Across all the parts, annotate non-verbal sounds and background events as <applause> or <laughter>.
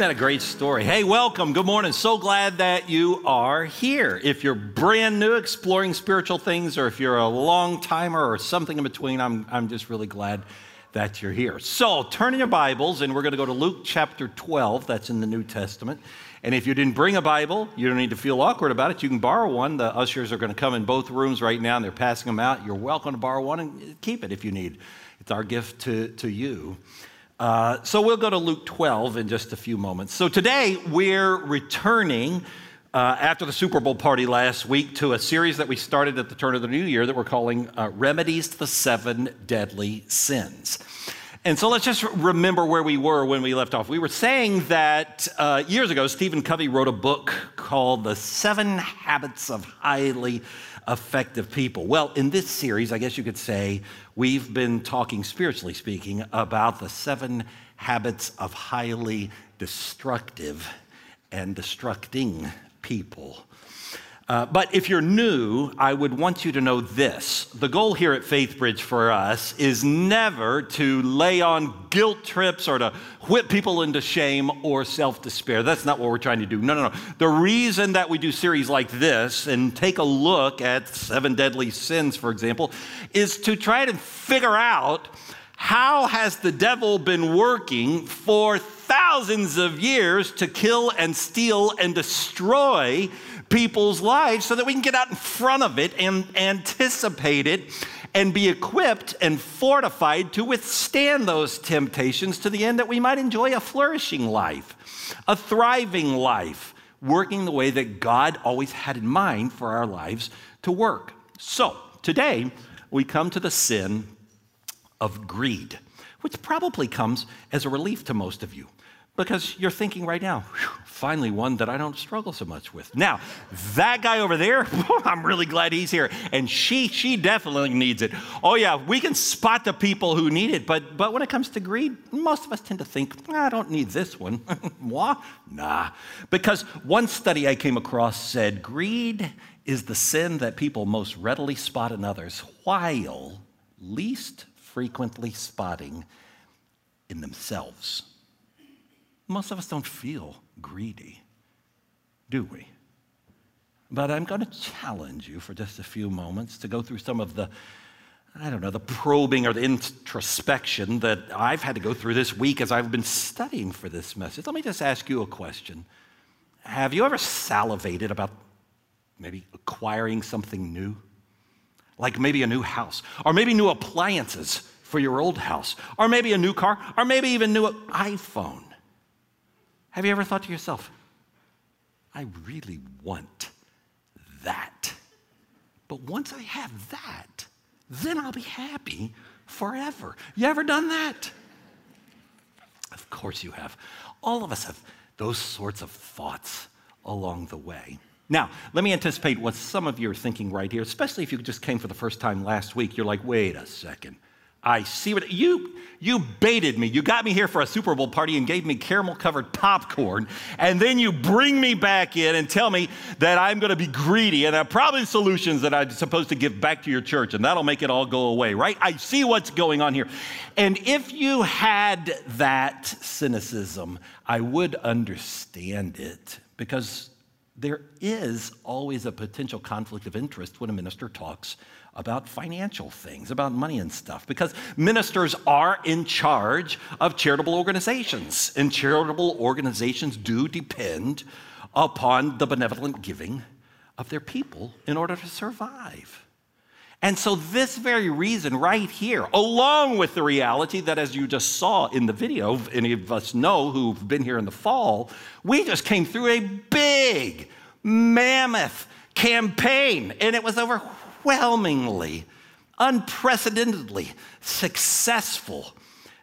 that a great story? Hey, welcome. Good morning. So glad that you are here. If you're brand new exploring spiritual things, or if you're a long timer or something in between, I'm, I'm just really glad that you're here. So turn in your Bibles, and we're going to go to Luke chapter 12. That's in the New Testament. And if you didn't bring a Bible, you don't need to feel awkward about it. You can borrow one. The ushers are going to come in both rooms right now, and they're passing them out. You're welcome to borrow one and keep it if you need. It's our gift to, to you. Uh, so we'll go to Luke 12 in just a few moments. So today we're returning uh, after the Super Bowl party last week to a series that we started at the turn of the new year that we're calling uh, Remedies to the Seven Deadly Sins. And so let's just remember where we were when we left off. We were saying that uh, years ago, Stephen Covey wrote a book called The Seven Habits of Highly Effective People. Well, in this series, I guess you could say, we've been talking, spiritually speaking, about the seven habits of highly destructive and destructing people. Uh, but if you're new, I would want you to know this. The goal here at FaithBridge for us is never to lay on guilt trips or to whip people into shame or self despair. That's not what we're trying to do. No, no, no. The reason that we do series like this and take a look at seven deadly sins, for example, is to try to figure out how has the devil been working for thousands of years to kill and steal and destroy people's lives so that we can get out in front of it and anticipate it and be equipped and fortified to withstand those temptations to the end that we might enjoy a flourishing life, a thriving life, working the way that God always had in mind for our lives to work. So, today we come to the sin of greed, which probably comes as a relief to most of you because you're thinking right now, finally one that I don't struggle so much with. Now, that guy over there, <laughs> I'm really glad he's here. And she, she definitely needs it. Oh yeah, we can spot the people who need it, but, but when it comes to greed, most of us tend to think, I don't need this one. <laughs> Moi? Nah. Because one study I came across said greed is the sin that people most readily spot in others, while least frequently spotting in themselves. Most of us don't feel greedy, do we? But I'm going to challenge you for just a few moments to go through some of the, I don't know, the probing or the introspection that I've had to go through this week as I've been studying for this message. Let me just ask you a question. Have you ever salivated about maybe acquiring something new? Like maybe a new house, or maybe new appliances for your old house, or maybe a new car, or maybe even new iPhone. Have you ever thought to yourself, I really want that? But once I have that, then I'll be happy forever. You ever done that? Of course you have. All of us have those sorts of thoughts along the way. Now, let me anticipate what some of you are thinking right here, especially if you just came for the first time last week. You're like, wait a second. I see what you you baited me. You got me here for a Super Bowl party and gave me caramel covered popcorn, and then you bring me back in and tell me that I'm going to be greedy and have probably solutions that I'm supposed to give back to your church, and that'll make it all go away, right? I see what's going on here. And if you had that cynicism, I would understand it because there is always a potential conflict of interest when a minister talks about financial things, about money and stuff, because ministers are in charge of charitable organizations, and charitable organizations do depend upon the benevolent giving of their people in order to survive. And so, this very reason, right here, along with the reality that, as you just saw in the video, any of us know who've been here in the fall, we just came through a big, mammoth campaign, and it was overwhelmingly, unprecedentedly successful.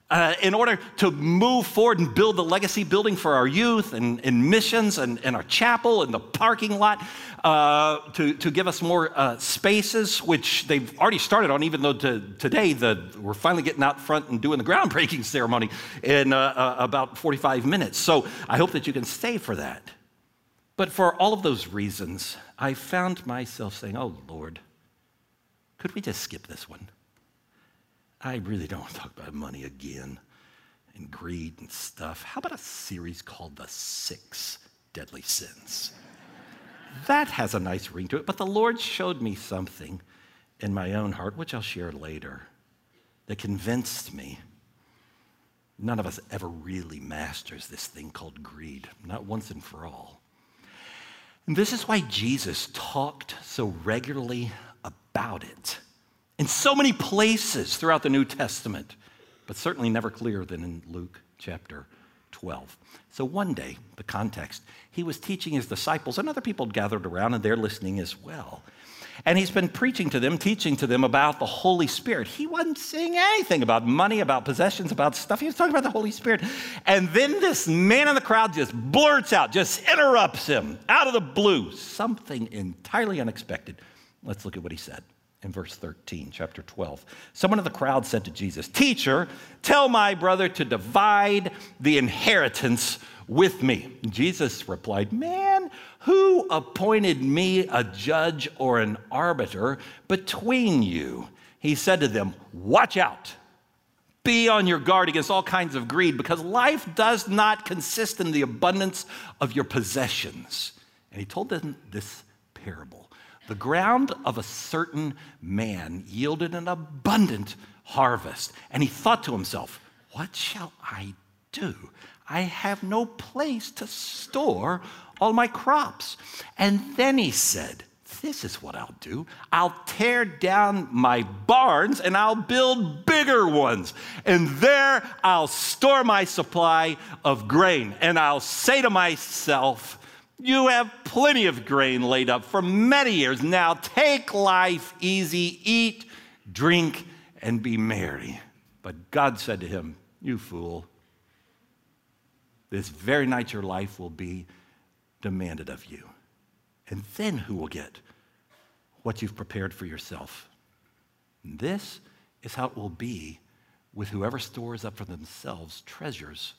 Uh, in order to move forward and build the legacy building for our youth and, and missions and, and, our chapel and the parking lot uh, to, to give us more uh, spaces, which they've already started on, even though to, today the, we're finally getting out front and doing the groundbreaking <laughs> ceremony in uh, uh, about 45 minutes. So I hope that you can stay for that. But for all of those reasons, I found myself saying, Oh Lord, could we just skip this one? I really don't want to talk about money again. and greed and stuff. How about a series called The Six Deadly Sins? that has a nice ring to it, but the Lord showed me something in my own heart, which I'll share later, that convinced me none of us ever really masters this thing called greed, not once and for all. And this is why Jesus talked so regularly about it in so many places throughout the New Testament, but certainly never clearer than in Luke chapter 12. So one day, the context, he was teaching his disciples, and other people gathered around, and they're listening as well. And he's been preaching to them, teaching to them about the Holy Spirit. He wasn't saying anything about money, about possessions, about stuff. He was talking about the Holy Spirit. And then this man in the crowd just blurts out, just interrupts him out of the blue, something entirely unexpected. Let's look at what he said in verse 13, chapter 12. Someone in the crowd said to Jesus, Teacher, tell my brother to divide the inheritance with me. Jesus replied, Man, who appointed me a judge or an arbiter between you? He said to them, Watch out. Be on your guard against all kinds of greed because life does not consist in the abundance of your possessions. And he told them this parable The ground of a certain man yielded an abundant harvest. And he thought to himself, What shall I do? I have no place to store all my crops. And then he said, This is what I'll do. I'll tear down my barns and I'll build bigger ones. And there I'll store my supply of grain. And I'll say to myself, You have plenty of grain laid up for many years. Now take life easy, eat, drink, and be merry. But God said to him, You fool. This very night your life will be demanded of you. And then who will get what you've prepared for yourself? And this is how it will be with whoever stores up for themselves treasures,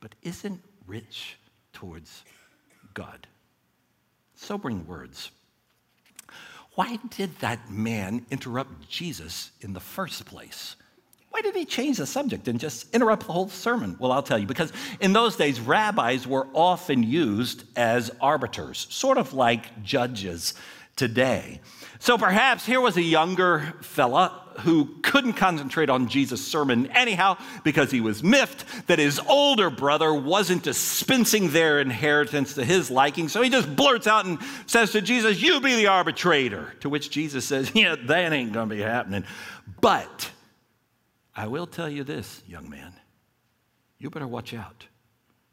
but isn't rich towards God. Sobering words. Why did that man interrupt Jesus in the first place? Why did he change the subject and just interrupt the whole sermon? Well, I'll tell you, because in those days, rabbis were often used as arbiters, sort of like judges today. So perhaps here was a younger fella who couldn't concentrate on Jesus' sermon anyhow because he was miffed that his older brother wasn't dispensing their inheritance to his liking. So he just blurts out and says to Jesus, You be the arbitrator. To which Jesus says, Yeah, that ain't gonna be happening. But I will tell you this, young man. You better watch out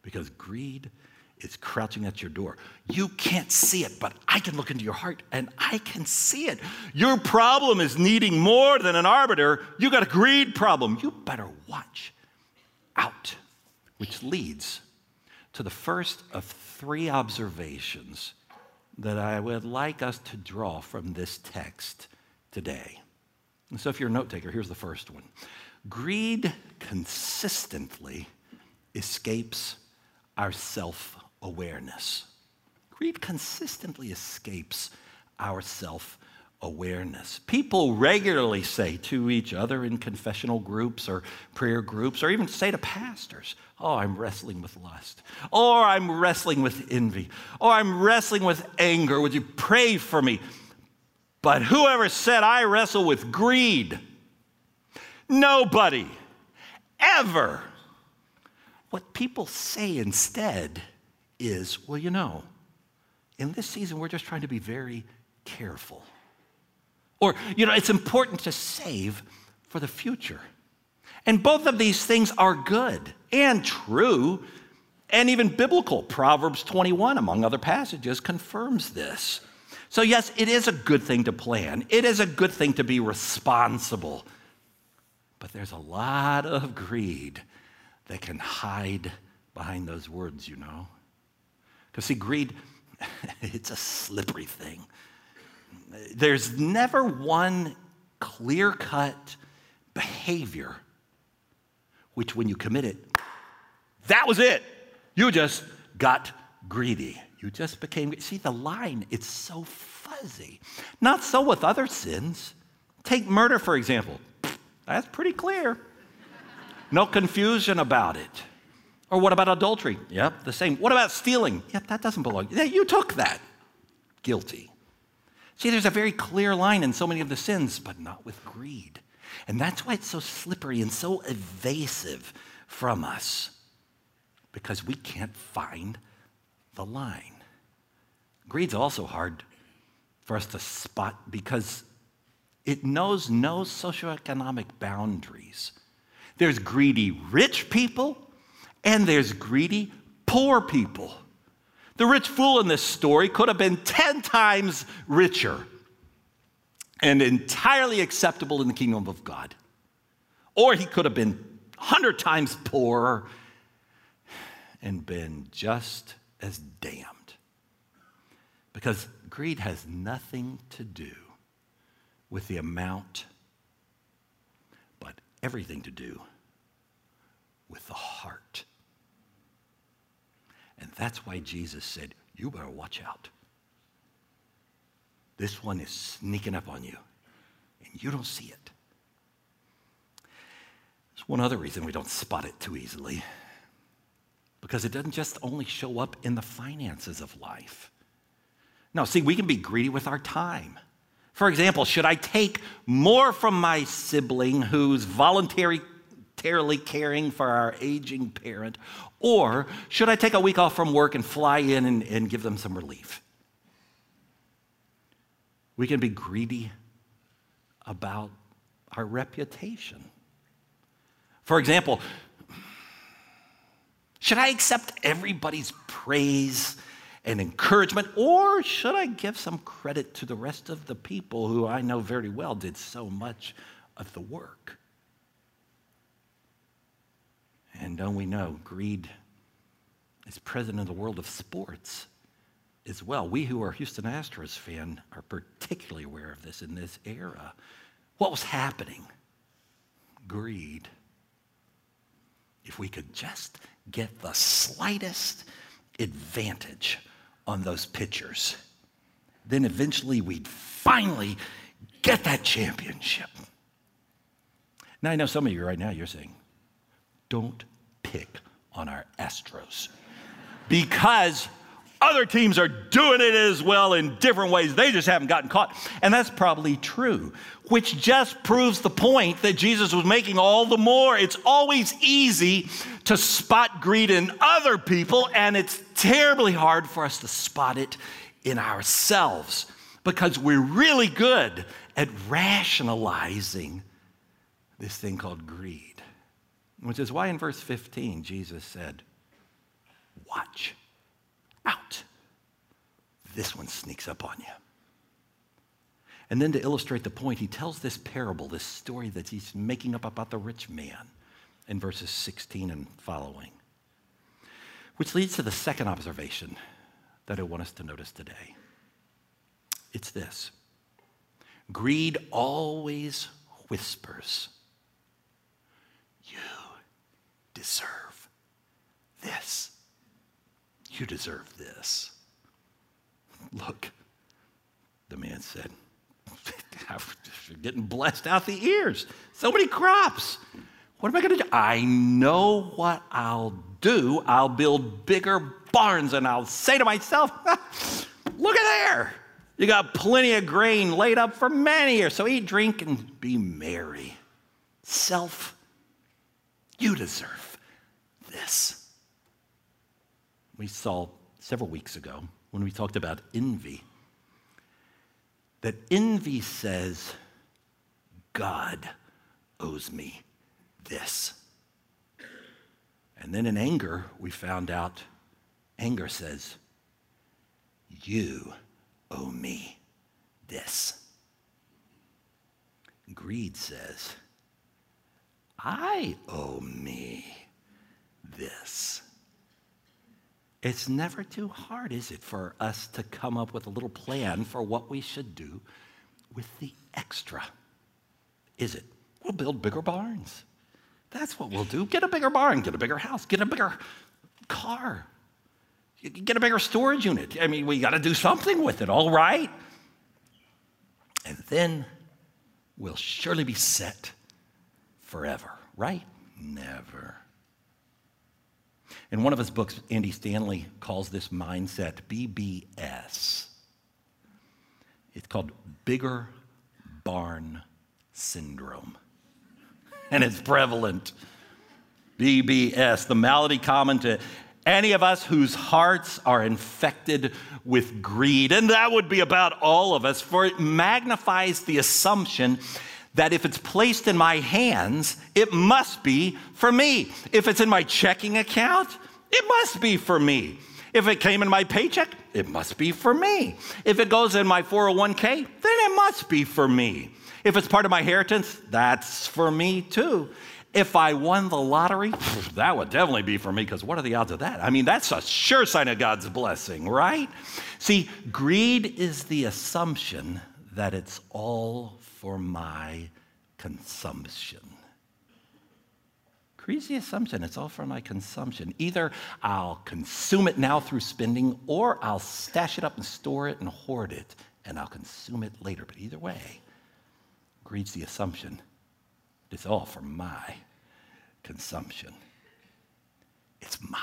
because greed is crouching at your door. You can't see it, but I can look into your heart and I can see it. Your problem is needing more than an arbiter. You got a greed problem. You better watch out, which leads to the first of three observations that I would like us to draw from this text today. And so, if you're a note taker, here's the first one Greed consistently escapes our self awareness. Greed consistently escapes our self awareness. People regularly say to each other in confessional groups or prayer groups, or even say to pastors, Oh, I'm wrestling with lust. Or I'm wrestling with envy. Or I'm wrestling with anger. Would you pray for me? But whoever said I wrestle with greed, Nobody ever. What people say instead is, well, you know, in this season, we're just trying to be very careful. Or, you know, it's important to save for the future. And both of these things are good and true and even biblical. Proverbs 21, among other passages, confirms this. So, yes, it is a good thing to plan, it is a good thing to be responsible. But there's a lot of greed that can hide behind those words, you know. Because, see, greed, <laughs> it's a slippery thing. There's never one clear cut behavior which, when you commit it, that was it. You just got greedy. You just became, see, the line, it's so fuzzy. Not so with other sins. Take murder, for example. That's pretty clear. No confusion about it. Or what about adultery? Yep, the same. What about stealing? Yep, that doesn't belong. Yeah, you took that. Guilty. See, there's a very clear line in so many of the sins, but not with greed. And that's why it's so slippery and so evasive from us, because we can't find the line. Greed's also hard for us to spot because it knows no socioeconomic boundaries. There's greedy rich people and there's greedy poor people. The rich fool in this story could have been 10 times richer and entirely acceptable in the kingdom of God. Or he could have been 100 times poorer and been just as damned. Because greed has nothing to do with the amount, but everything to do with the heart. And that's why Jesus said, You better watch out. This one is sneaking up on you, and you don't see it. There's one other reason we don't spot it too easily because it doesn't just only show up in the finances of life. Now, see, we can be greedy with our time. For example, should I take more from my sibling who's voluntarily caring for our aging parent, or should I take a week off from work and fly in and, and give them some relief? We can be greedy about our reputation. For example, should I accept everybody's praise and encouragement, or should I give some credit to the rest of the people who I know very well did so much of the work? And don't we know greed is present in the world of sports as well? We who are Houston Astros fan are particularly aware of this in this era. What was happening? Greed. If we could just get the slightest advantage on those pitchers, then eventually we'd finally get that championship. Now, I know some of you right now, you're saying, don't pick on our Astros because other teams are doing it as well in different ways. They just haven't gotten caught. And that's probably true, which just proves the point that Jesus was making all the more. It's always easy to spot greed in other people, and it's terribly hard for us to spot it in ourselves because we're really good at rationalizing this thing called greed. Which is why in verse 15, Jesus said, Watch out. This one sneaks up on you. And then to illustrate the point, he tells this parable, this story that he's making up about the rich man in verses 16 and following. Which leads to the second observation that I want us to notice today. It's this greed always whispers, You deserve this. You deserve this. Look, the man said, You're <laughs> getting blessed out the ears. So many crops. What am I going to do? I know what I'll do. I'll build bigger barns and I'll say to myself, <laughs> Look at there. You got plenty of grain laid up for many years. So eat, drink, and be merry. Self, you deserve this. We saw several weeks ago when we talked about envy that envy says, God owes me this. And then in anger, we found out anger says, You owe me this. Greed says, I owe me this. It's never too hard, is it, for us to come up with a little plan for what we should do with the extra? Is it? We'll build bigger barns. That's what we'll do. Get a bigger barn, get a bigger house, get a bigger car, get a bigger storage unit. I mean, we got to do something with it, all right? And then we'll surely be set forever, right? never. In one of his books, Andy Stanley calls this mindset BBS. It's called Bigger Barn Syndrome. And it's prevalent. BBS, the malady common to any of us whose hearts are infected with greed. And that would be about all of us, for it magnifies the assumption that if it's placed in my hands, it must be for me. If it's in my checking account, it must be for me. If it came in my paycheck, it must be for me. If it goes in my 401k, then it must be for me. If it's part of my inheritance, that's for me too. If I won the lottery, that would definitely be for me because what are the odds of that? I mean, that's a sure sign of God's blessing, right? See, greed is the assumption that it's all for my consumption. Crazy assumption. It's all for my consumption. Either I'll consume it now through spending, or I'll stash it up and store it and hoard it, and I'll consume it later. But either way, greed's the assumption. It's all for my consumption. It's mine.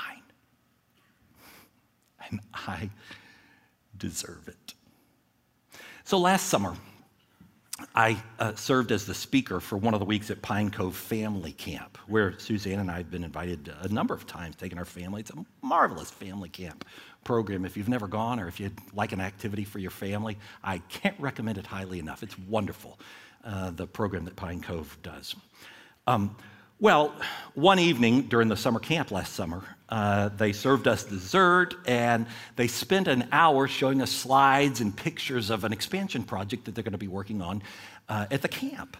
<laughs> And I deserve it. So last summer, I uh, served as the speaker for one of the weeks at Pine Cove Family Camp, where Suzanne and I have been invited a number of times, taking our family. It's a marvelous family camp program. If you've never gone or if you'd like an activity for your family, I can't recommend it highly enough. It's wonderful, uh, the program that Pine Cove does. Um, well, one evening during the summer camp last summer, uh, they served us dessert and they spent an hour showing us slides and pictures of an expansion project that they're going to be working on uh, at the camp.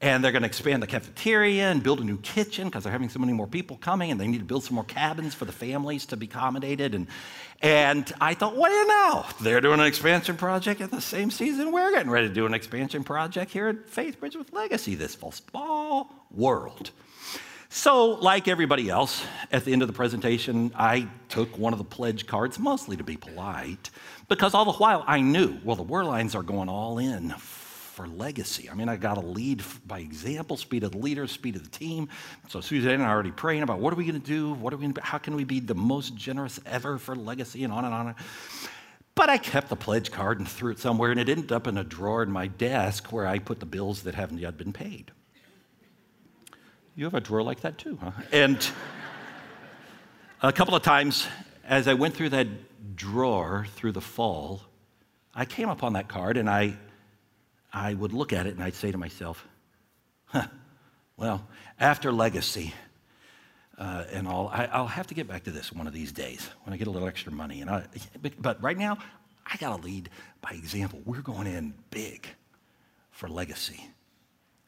And they're going to expand the cafeteria and build a new kitchen because they're having so many more people coming and they need to build some more cabins for the families to be accommodated. And, and I thought, what do you know? They're doing an expansion project at the same season we're getting ready to do an expansion project here at Faith Bridge with Legacy this fall. Small world. So, like everybody else, at the end of the presentation, I took one of the pledge cards, mostly to be polite, because all the while I knew, well, the Werlines are going all in for legacy. I mean, I got to lead by example, speed of the leader, speed of the team. So Suzanne and I are already praying about what are we going to do? What are we? How can we be the most generous ever for legacy? And on and on. But I kept the pledge card and threw it somewhere, and it ended up in a drawer in my desk where I put the bills that haven't yet been paid. You have a drawer like that too, huh? And a couple of times as I went through that drawer through the fall, I came upon that card and I, I would look at it and I'd say to myself, huh, well, after legacy uh, and all, I, will have to get back to this one of these days when I get a little extra money. And I, but right now, I got to lead by example. We're going in big for legacy.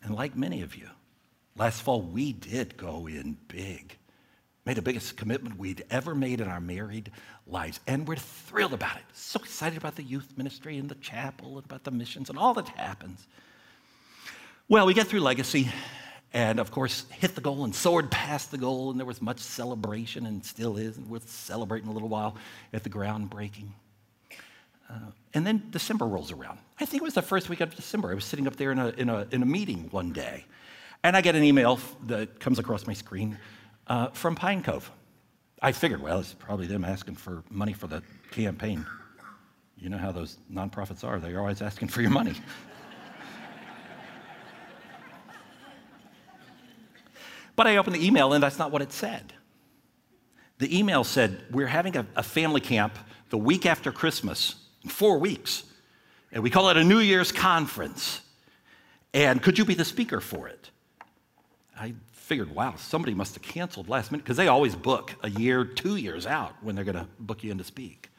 And like many of you, Last fall, we did go in big, made the biggest commitment we'd ever made in our married lives. And we're thrilled about it. So excited about the youth ministry and the chapel and about the missions and all that happens. Well, we get through legacy and, of course, hit the goal and soared past the goal. And there was much celebration and still is. And we're celebrating a little while at the groundbreaking. Uh, and then December rolls around. I think it was the first week of December. I was sitting up there in a, in a, in a meeting one day. And I get an email that comes across my screen uh, from Pine Cove. I figured, well, it's probably them asking for money for the campaign. You know how those nonprofits are, they're always asking for your money. <laughs> but I opened the email, and that's not what it said. The email said, We're having a, a family camp the week after Christmas, four weeks, and we call it a New Year's conference. And could you be the speaker for it? I figured, wow, somebody must have canceled last minute because they always book a year, two years out when they're going to book you in to speak.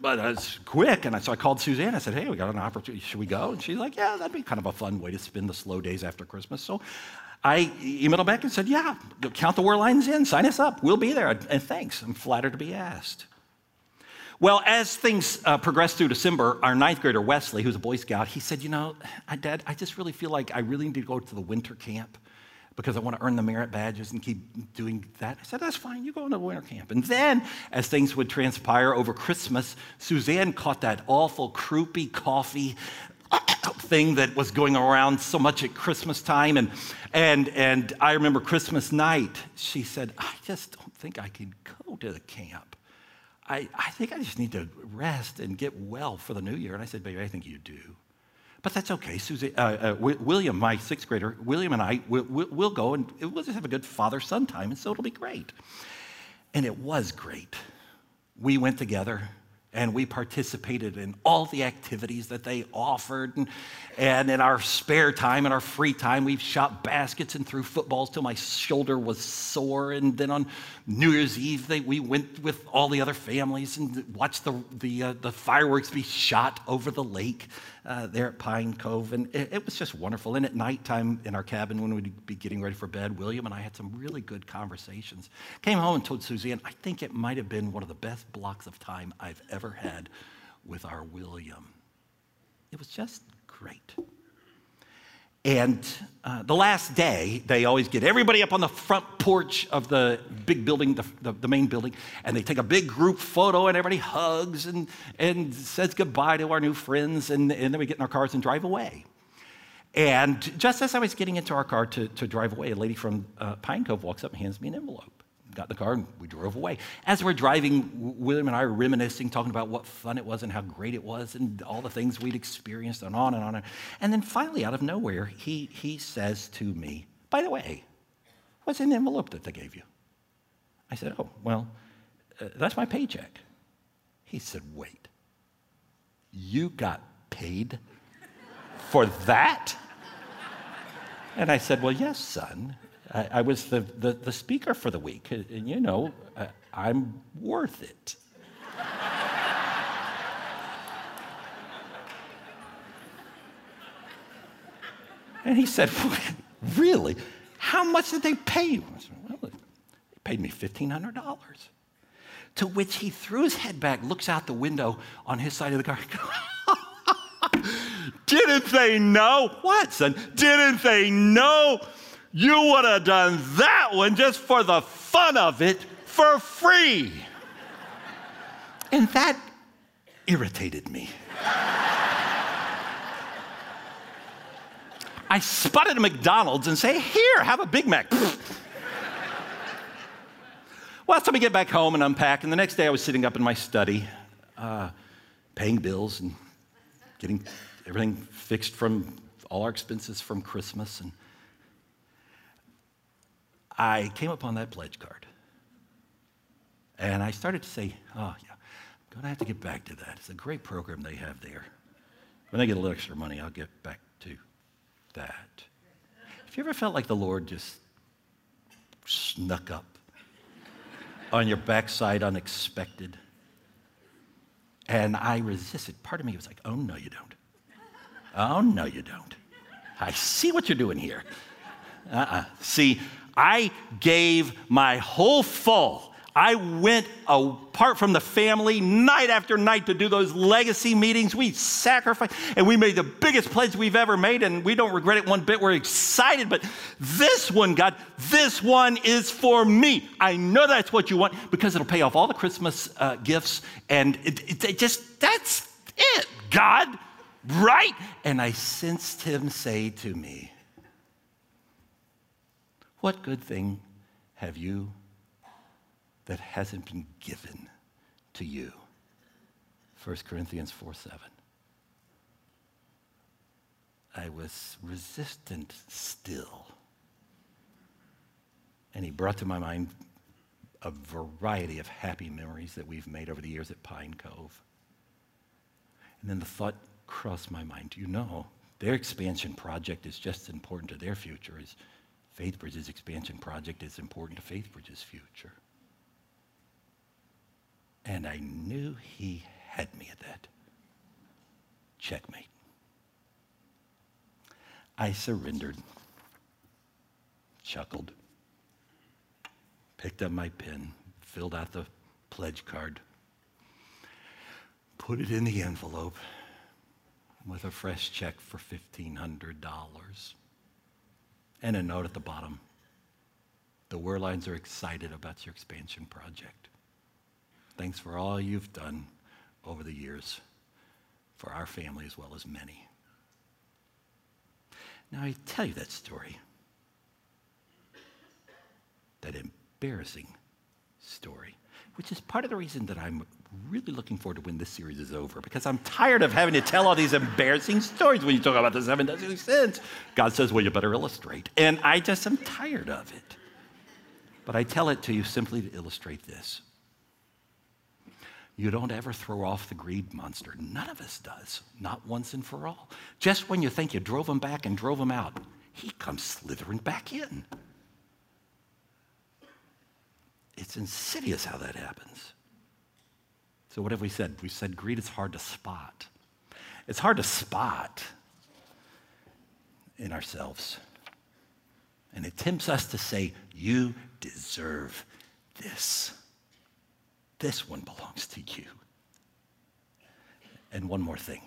But it's quick, and so I called Suzanne. I said, "Hey, we got an opportunity. Should we go?" And she's like, "Yeah, that'd be kind of a fun way to spend the slow days after Christmas." So I emailed back and said, "Yeah, count the Werlines in. Sign us up. We'll be there." And thanks. I'm flattered to be asked. Well, as things uh, progressed through December, our ninth grader Wesley, who's a Boy Scout, he said, "You know, Dad, I just really feel like I really need to go to the winter camp." Because I want to earn the merit badges and keep doing that. I said, that's fine, you go into winter camp. And then, as things would transpire over Christmas, Suzanne caught that awful croupy coffee <coughs> thing that was going around so much at Christmas time. And, and, and I remember Christmas night, she said, I just don't think I can go to the camp. I, I think I just need to rest and get well for the new year. And I said, Baby, I think you do. But that's okay. Susie, uh, uh, William, my sixth grader, William and I, we'll, we'll go and we'll just have a good father son time, and so it'll be great. And it was great. We went together and we participated in all the activities that they offered. And, and in our spare time in our free time, we shot baskets and threw footballs till my shoulder was sore. And then on New Year's Eve, they, we went with all the other families and watched the, the, uh, the fireworks be shot over the lake uh, there at Pine Cove. And it, it, was just wonderful. And at nighttime in our cabin, when we'd be getting ready for bed, William and I had some really good conversations. Came home and told Suzanne, I think it might have been one of the best blocks of time I've ever had with our William. It was just great. And uh, the last day, they always get everybody up on the front porch of the big building, the, the, the, main building, and they take a big group photo, and everybody hugs and, and says goodbye to our new friends, and, and then we get in our cars and drive away. And just as I was getting into our car to, to drive away, a lady from uh, Pine Cove walks up and hands me an envelope got the car and we drove away. As we're driving, William and I are reminiscing, talking about what fun it was and how great it was and all the things we'd experienced and on and on. And then finally, out of nowhere, he, he says to me, By the way, what's in the envelope that they gave you? I said, Oh, well, uh, that's my paycheck. He said, Wait, you got paid for that? And I said, Well, yes, son. I, I was the, the, the, speaker for the week, and you know, uh, I'm worth it. and he said, Really? How much did they pay you? I said, Well, they paid me $1,500. To which he threw his head back, looks out the window on his side of the car. <laughs> Didn't they know? What, son? Didn't they know you would have done that one just for the fun of it for free. And that irritated me. I spotted a McDonald's and say, Here, have a Big Mac. well, so we get back home and unpack. And the next day I was sitting up in my study, uh, paying bills and getting everything fixed from all our expenses from Christmas. And I came upon that pledge card. And I started to say, oh, yeah, I'm going to have to get back to that. It's a great program they have there. When I get a little extra money, I'll get back to that. Have you ever felt like the Lord just snuck up on your backside unexpected? And I resisted. Part of me was like, oh, no, you don't. Oh, no, you don't. I see what you're doing here. Uh uh-uh. uh See, I gave my whole full. I went apart from the family night after night to do those legacy meetings. We sacrificed and we made the biggest pledge we've ever made, and we don't regret it one bit. We're excited, but this one, God, this one is for me. I know that's what you want because it'll pay off all the Christmas uh, gifts, and it, it, it just, that's it, God, right? And I sensed Him say to me, what good thing have you that hasn't been given to you? 1 Corinthians 4 7. I was resistant still. And he brought to my mind a variety of happy memories that we've made over the years at Pine Cove. And then the thought crossed my mind you know, their expansion project is just as important to their future as FaithBridge's expansion project is important to FaithBridge's future. And I knew he had me at that. Checkmate. I surrendered, chuckled, picked up my pen, filled out the pledge card, put it in the envelope with a fresh check for $1,500 and a note at the bottom. The Werlines are excited about your expansion project. Thanks for all you've done over the years for our family as well as many. Now, I tell you that story, that embarrassing story, which is part of the reason that I'm really looking forward to when this series is over because I'm tired of having to tell all these embarrassing stories when you talk about the seven deadly sins. God says, well, you better illustrate. And I just am tired of it. But I tell it to you simply to illustrate this. You don't ever throw off the greed monster. None of us does, not once and for all. Just when you think you drove him back and drove him out, he comes slithering back in. It's insidious how that happens. So, what have we said? We said greed is hard to spot. It's hard to spot in ourselves. And it tempts us to say, You deserve this. This one belongs to you. And one more thing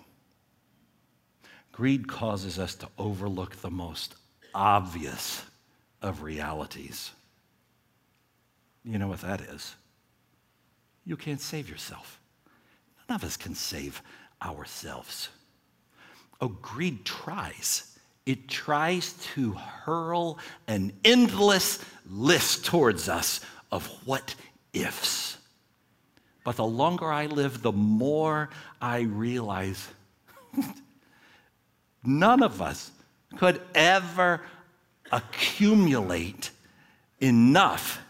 greed causes us to overlook the most obvious of realities. You know what that is? You can't save yourself. None of us can save ourselves. Oh, greed tries. It tries to hurl an endless list towards us of what ifs. But the longer I live, the more I realize <laughs> none of us could ever accumulate enough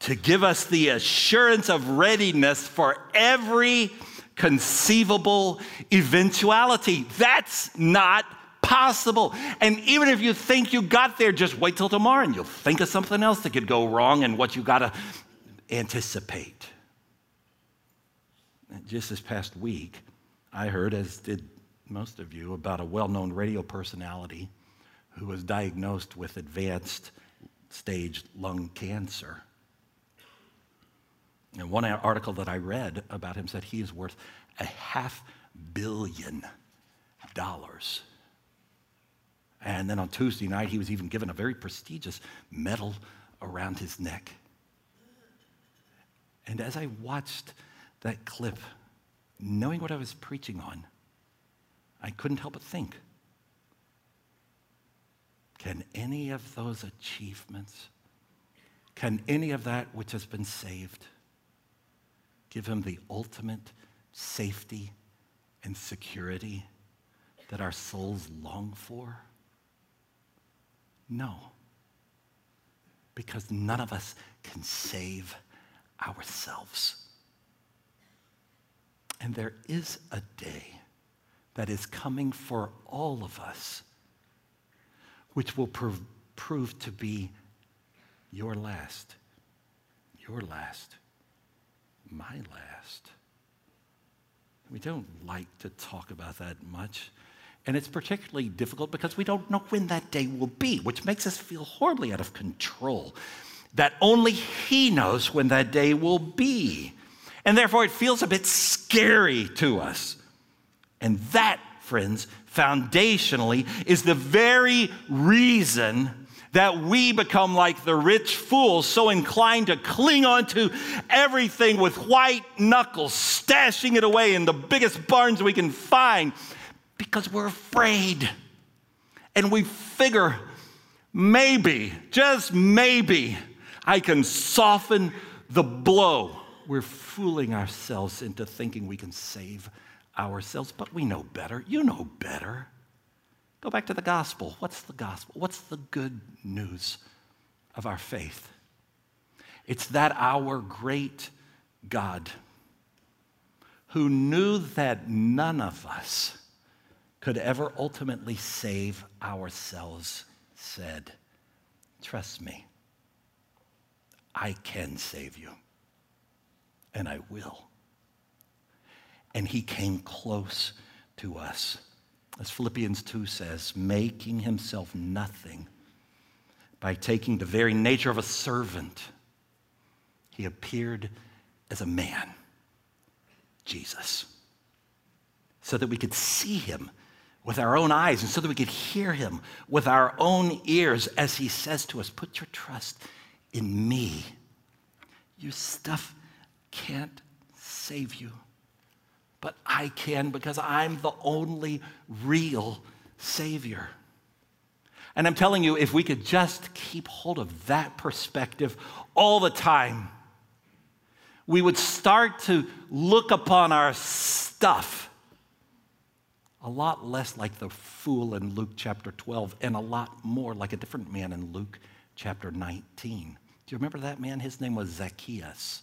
to give us the assurance of readiness for every conceivable eventuality. That's not possible. And even if you think you got there, just wait till tomorrow and you'll think of something else that could go wrong and what you got to anticipate just this past week, I heard, as did most of you, about a well known radio personality who was diagnosed with advanced stage lung cancer. And one article that I read about him said he is worth a half billion dollars. And then on Tuesday night, he was even given a very prestigious medal around his neck. And as I watched that clip, knowing what I was preaching on, I couldn't help but think can any of those achievements, can any of that which has been saved give him the ultimate safety and security that our souls long for? No. Because none of us can save ourselves. And there is a day that is coming for all of us, which will prove, to be your last, your last, my last. We don't like to talk about that much. And it's particularly difficult because we don't know when that day will be, which makes us feel horribly out of control. That only He knows when that day will be. And therefore, it feels a bit scary to us. And that, friends, foundationally, is the very reason that we become like the rich fools, so inclined to cling onto everything with white knuckles, stashing it away in the biggest barns we can find, because we're afraid. And we figure, maybe, just maybe, I can soften the blow we're fooling ourselves into thinking we can save ourselves, but we know better. You know better. Go back to the gospel. What's the gospel? What's the good news of our faith? It's that our great God, who knew that none of us could ever ultimately save ourselves, said, Trust me, I can save you and I will. And he came close to us. As Philippians 2 says, making himself nothing by taking the very nature of a servant. He appeared as a man, Jesus, so that we could see him with our own eyes and so that we could hear him with our own ears as he says to us, Put your trust in me. Your stuff can't save you, but I can because I'm the only real Savior. And I'm telling you, if we could just keep hold of that perspective all the time, we would start to look upon our stuff a lot less like the fool in Luke chapter 12 and a lot more like a different man in Luke chapter 19. Do you remember that man? His name was Zacchaeus.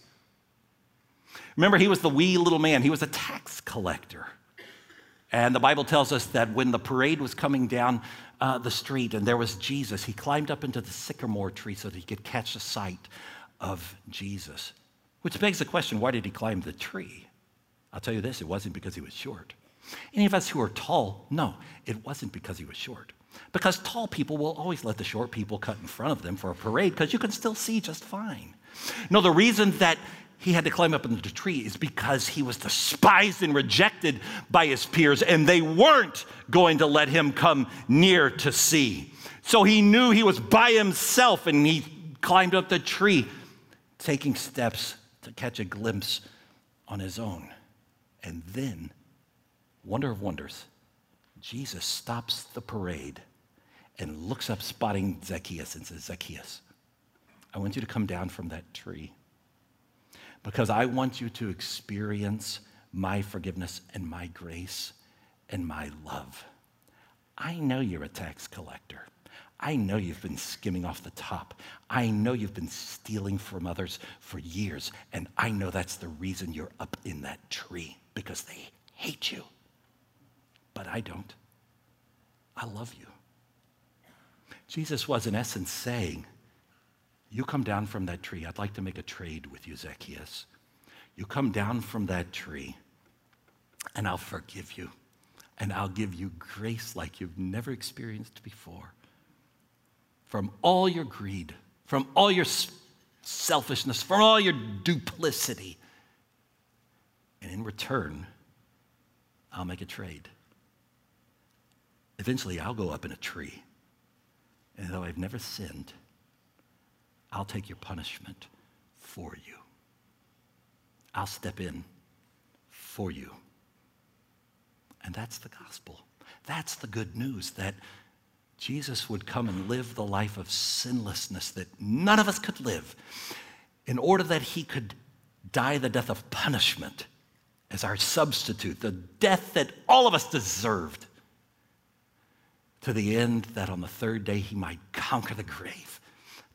Remember, he was the wee little man, he was a tax collector. And the Bible tells us that when the parade was coming down uh, the street and there was Jesus, he climbed up into the sycamore tree so that he could catch a sight of Jesus. Which begs the question why did he climb the tree? I'll tell you this it wasn't because he was short. Any of us who are tall, no, it wasn't because he was short. Because tall people will always let the short people cut in front of them for a parade because you can still see just fine. No, the reason that he had to climb up into the tree is because he was despised and rejected by his peers, and they weren't going to let him come near to see. So he knew he was by himself, and he climbed up the tree, taking steps to catch a glimpse on his own. And then, wonder of wonders, Jesus stops the parade and looks up, spotting Zacchaeus, and says, Zacchaeus, I want you to come down from that tree because I want you to experience my forgiveness and my grace and my love. I know you're a tax collector. I know you've been skimming off the top. I know you've been stealing from others for years. And I know that's the reason you're up in that tree because they hate you. But I don't. I love you. Jesus was, in essence, saying, you come down from that tree. I'd like to make a trade with you, Zacchaeus. You come down from that tree, and I'll forgive you, and I'll give you grace like you've never experienced before. From all your greed, from all your selfishness, from all your duplicity. And in return, I'll make a trade. Eventually, I'll go up in a tree. And though I've never sinned, I'll take your punishment for you. I'll step in for you. And that's the gospel. That's the good news that Jesus would come and live the life of sinlessness that none of us could live in order that he could die the death of punishment as our substitute, the death that all of us deserved, to the end that on the third day he might conquer the grave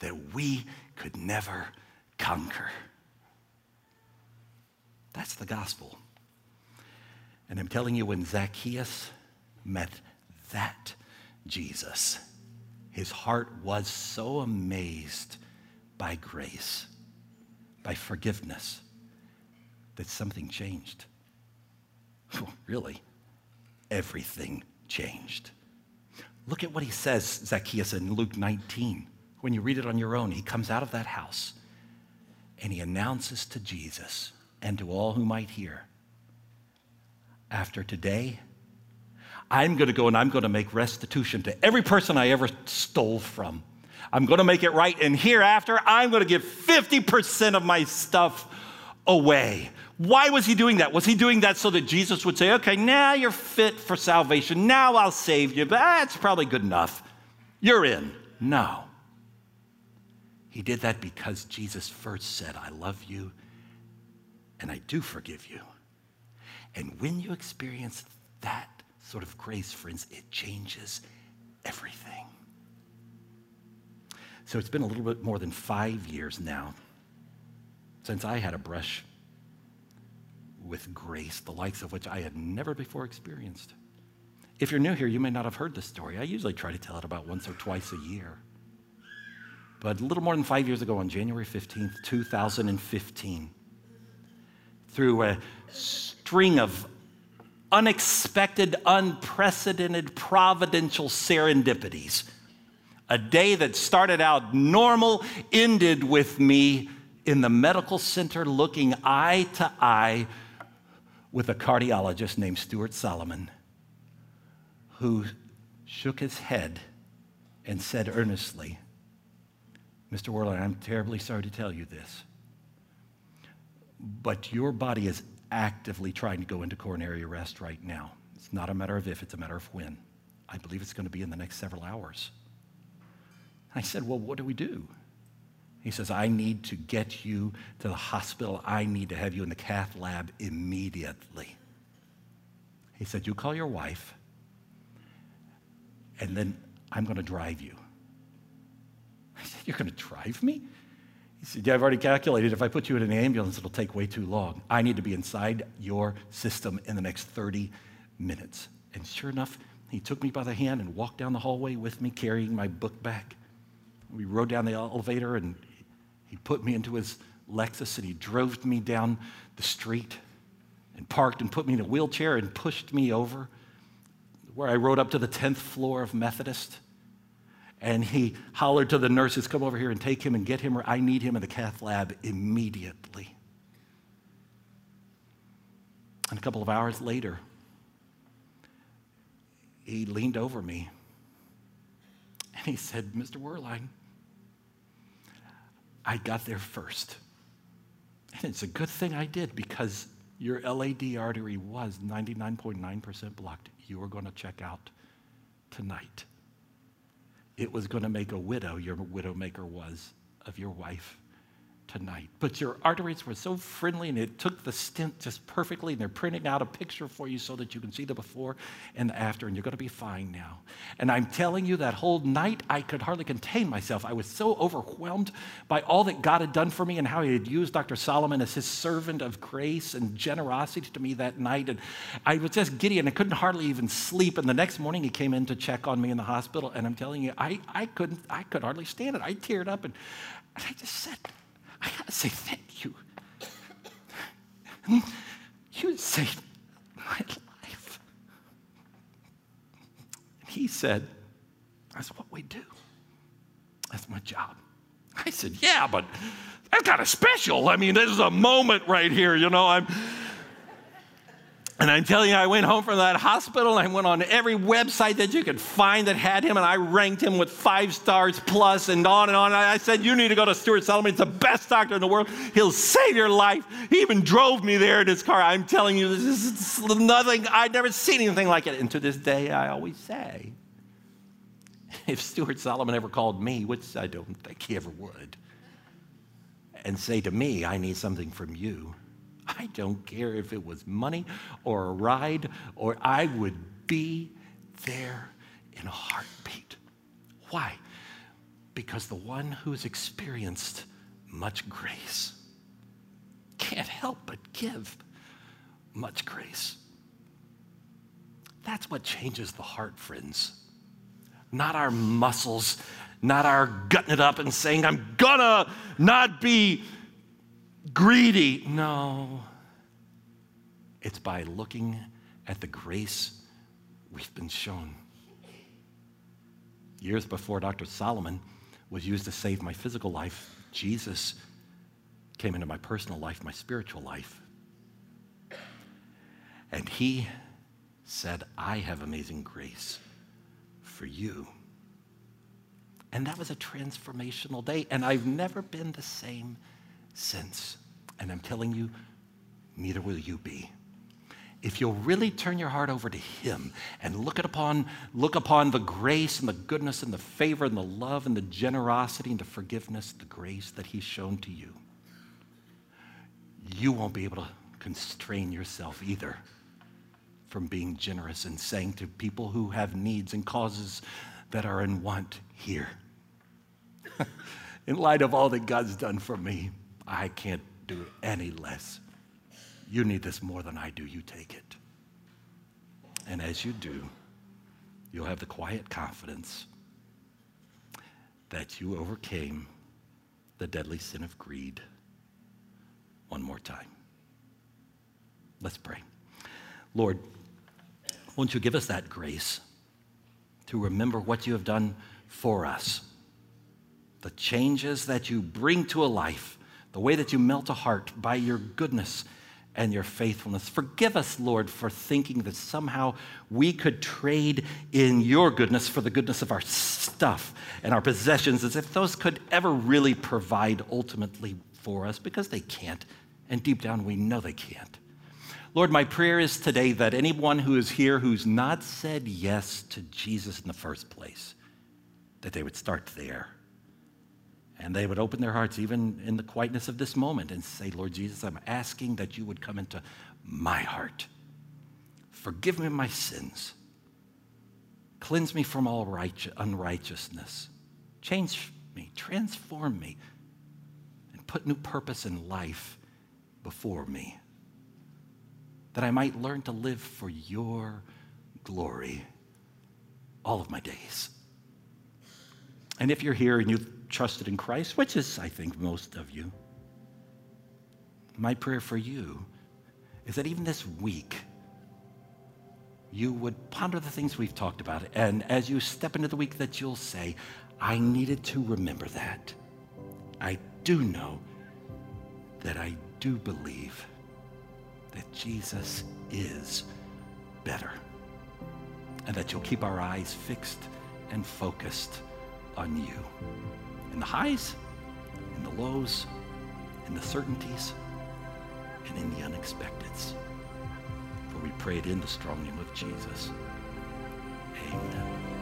that we could never conquer. That's the gospel. And I'm telling you, when Zacchaeus met that Jesus, his heart was so amazed by grace, by forgiveness, that something changed. really, everything changed. Look at what he says, Zacchaeus, in Luke 19 when you read it on your own, he comes out of that house and he announces to Jesus and to all who might hear after today, I'm going to go and I'm going to make restitution to every person I ever stole from. I'm going to make it right. And hereafter, I'm going to give 50% of my stuff away. Why was he doing that? Was he doing that so that Jesus would say, okay, now you're fit for salvation. Now I'll save you, but that's probably good enough. You're in. No. He did that because Jesus first said, I love you and I do forgive you. And when you experience that sort of grace, friends, it changes everything. So it's been a little bit more than five years now since I had a brush with grace, the likes of which I had never before experienced. If you're new here, you may not have heard this story. I usually try to tell it about once or twice a year. But a little more than five years ago, on January 15th, 2015, through a string of unexpected, unprecedented, providential serendipities, a day that started out normal ended with me in the medical center looking eye to eye with a cardiologist named Stuart Solomon, who shook his head and said earnestly, Mr. Worland, I'm terribly sorry to tell you this, but your body is actively trying to go into coronary arrest right now. It's not a matter of if, it's a matter of when. I believe it's going to be in the next several hours. I said, Well, what do we do? He says, I need to get you to the hospital. I need to have you in the cath lab immediately. He said, You call your wife, and then I'm going to drive you. I said, You're going to drive me? He said, Yeah, I've already calculated. If I put you in an ambulance, it'll take way too long. I need to be inside your system in the next 30 minutes. And sure enough, he took me by the hand and walked down the hallway with me, carrying my book bag. We rode down the elevator, and he put me into his Lexus, and he drove me down the street and parked and put me in a wheelchair and pushed me over where I rode up to the 10th floor of Methodist. And he hollered to the nurses, Come over here and take him and get him, or I need him in the cath lab immediately. And a couple of hours later, he leaned over me and he said, Mr. Werline, I got there first. And it's a good thing I did because your LAD artery was 99.9% blocked. You were going to check out tonight. It was going to make a widow, your widowmaker was, of your wife tonight. But your arteries were so friendly and it took the stent just perfectly, and they're printing out a picture for you so that you can see the before and the after, and you're going to be fine now. And I'm telling you, that whole night, I could hardly contain myself. I was so overwhelmed by all that God had done for me and how He had used Dr. Solomon as His servant of grace and generosity to me that night. And I was just giddy and I couldn't hardly even sleep. And the next morning, He came in to check on me in the hospital, and I'm telling you, I, I couldn't, I could hardly stand it. I teared up and, I just said, I gotta say thank you. You saved my life. And he said, That's what we do. That's my job. I said, Yeah, but that's kind of special. I mean, this is a moment right here, you know. I'm and I'm telling you, I went home from that hospital and I went on every website that you could find that had him and I ranked him with five stars plus and on and on. And I said, You need to go to Stuart Solomon. It's the best doctor in the world. He'll save your life. He even drove me there in his car. I'm telling you, this is nothing. I'd never seen anything like it. And to this day, I always say, if Stuart Solomon ever called me, which I don't think he ever would, and say to me, I need something from you I don't care if it was money or a ride, or I would be there in a heartbeat. Why? Because the one who has experienced much grace can't help but give much grace. That's what changes the heart, friends. Not our muscles, not our gutting it up and saying, I'm gonna not be greedy. No. It's by looking at the grace we've been shown. Years before Dr. Solomon was used to save my physical life, Jesus came into my personal life, my spiritual life. And he said, I have amazing grace for you. And that was a transformational day. And I've never been the same since. And I'm telling you, neither will you be. If you'll really turn your heart over to Him and look upon, look upon the grace and the goodness and the favor and the love and the generosity and the forgiveness, the grace that He's shown to you, you won't be able to constrain yourself either from being generous and saying to people who have needs and causes that are in want here. <laughs> in light of all that God's done for me, I can't do any less. You need this more than I do. You take it. And as you do, you'll have the quiet confidence that you overcame the deadly sin of greed one more time. Let's pray. Lord, won't you give us that grace to remember what you have done for us, the changes that you bring to a life the way that you melt a heart by your goodness and your faithfulness. Forgive us, Lord, for thinking that somehow we could trade in your goodness for the goodness of our stuff and our possessions as if those could ever really provide ultimately for us because they can't. And deep down, we know they can't. Lord, my prayer is today that anyone who is here who's not said yes to Jesus in the first place, that they would start there And they would open their hearts, even in the quietness of this moment, and say, Lord Jesus, I'm asking that you would come into my heart. Forgive me my sins. Cleanse me from all righteous, unrighteousness. Change me, transform me, and put new purpose in life before me. That I might learn to live for your glory all of my days. And if you're here and you've trusted in Christ, which is, I think, most of you, my prayer for you is that even this week, you would ponder the things we've talked about. And as you step into the week, that you'll say, I needed to remember that. I do know that I do believe that Jesus is better. And that you'll keep our eyes fixed and focused on you. In the highs, in the lows, in the certainties, and in the unexpecteds. For we pray it in the strong name of Jesus. Amen.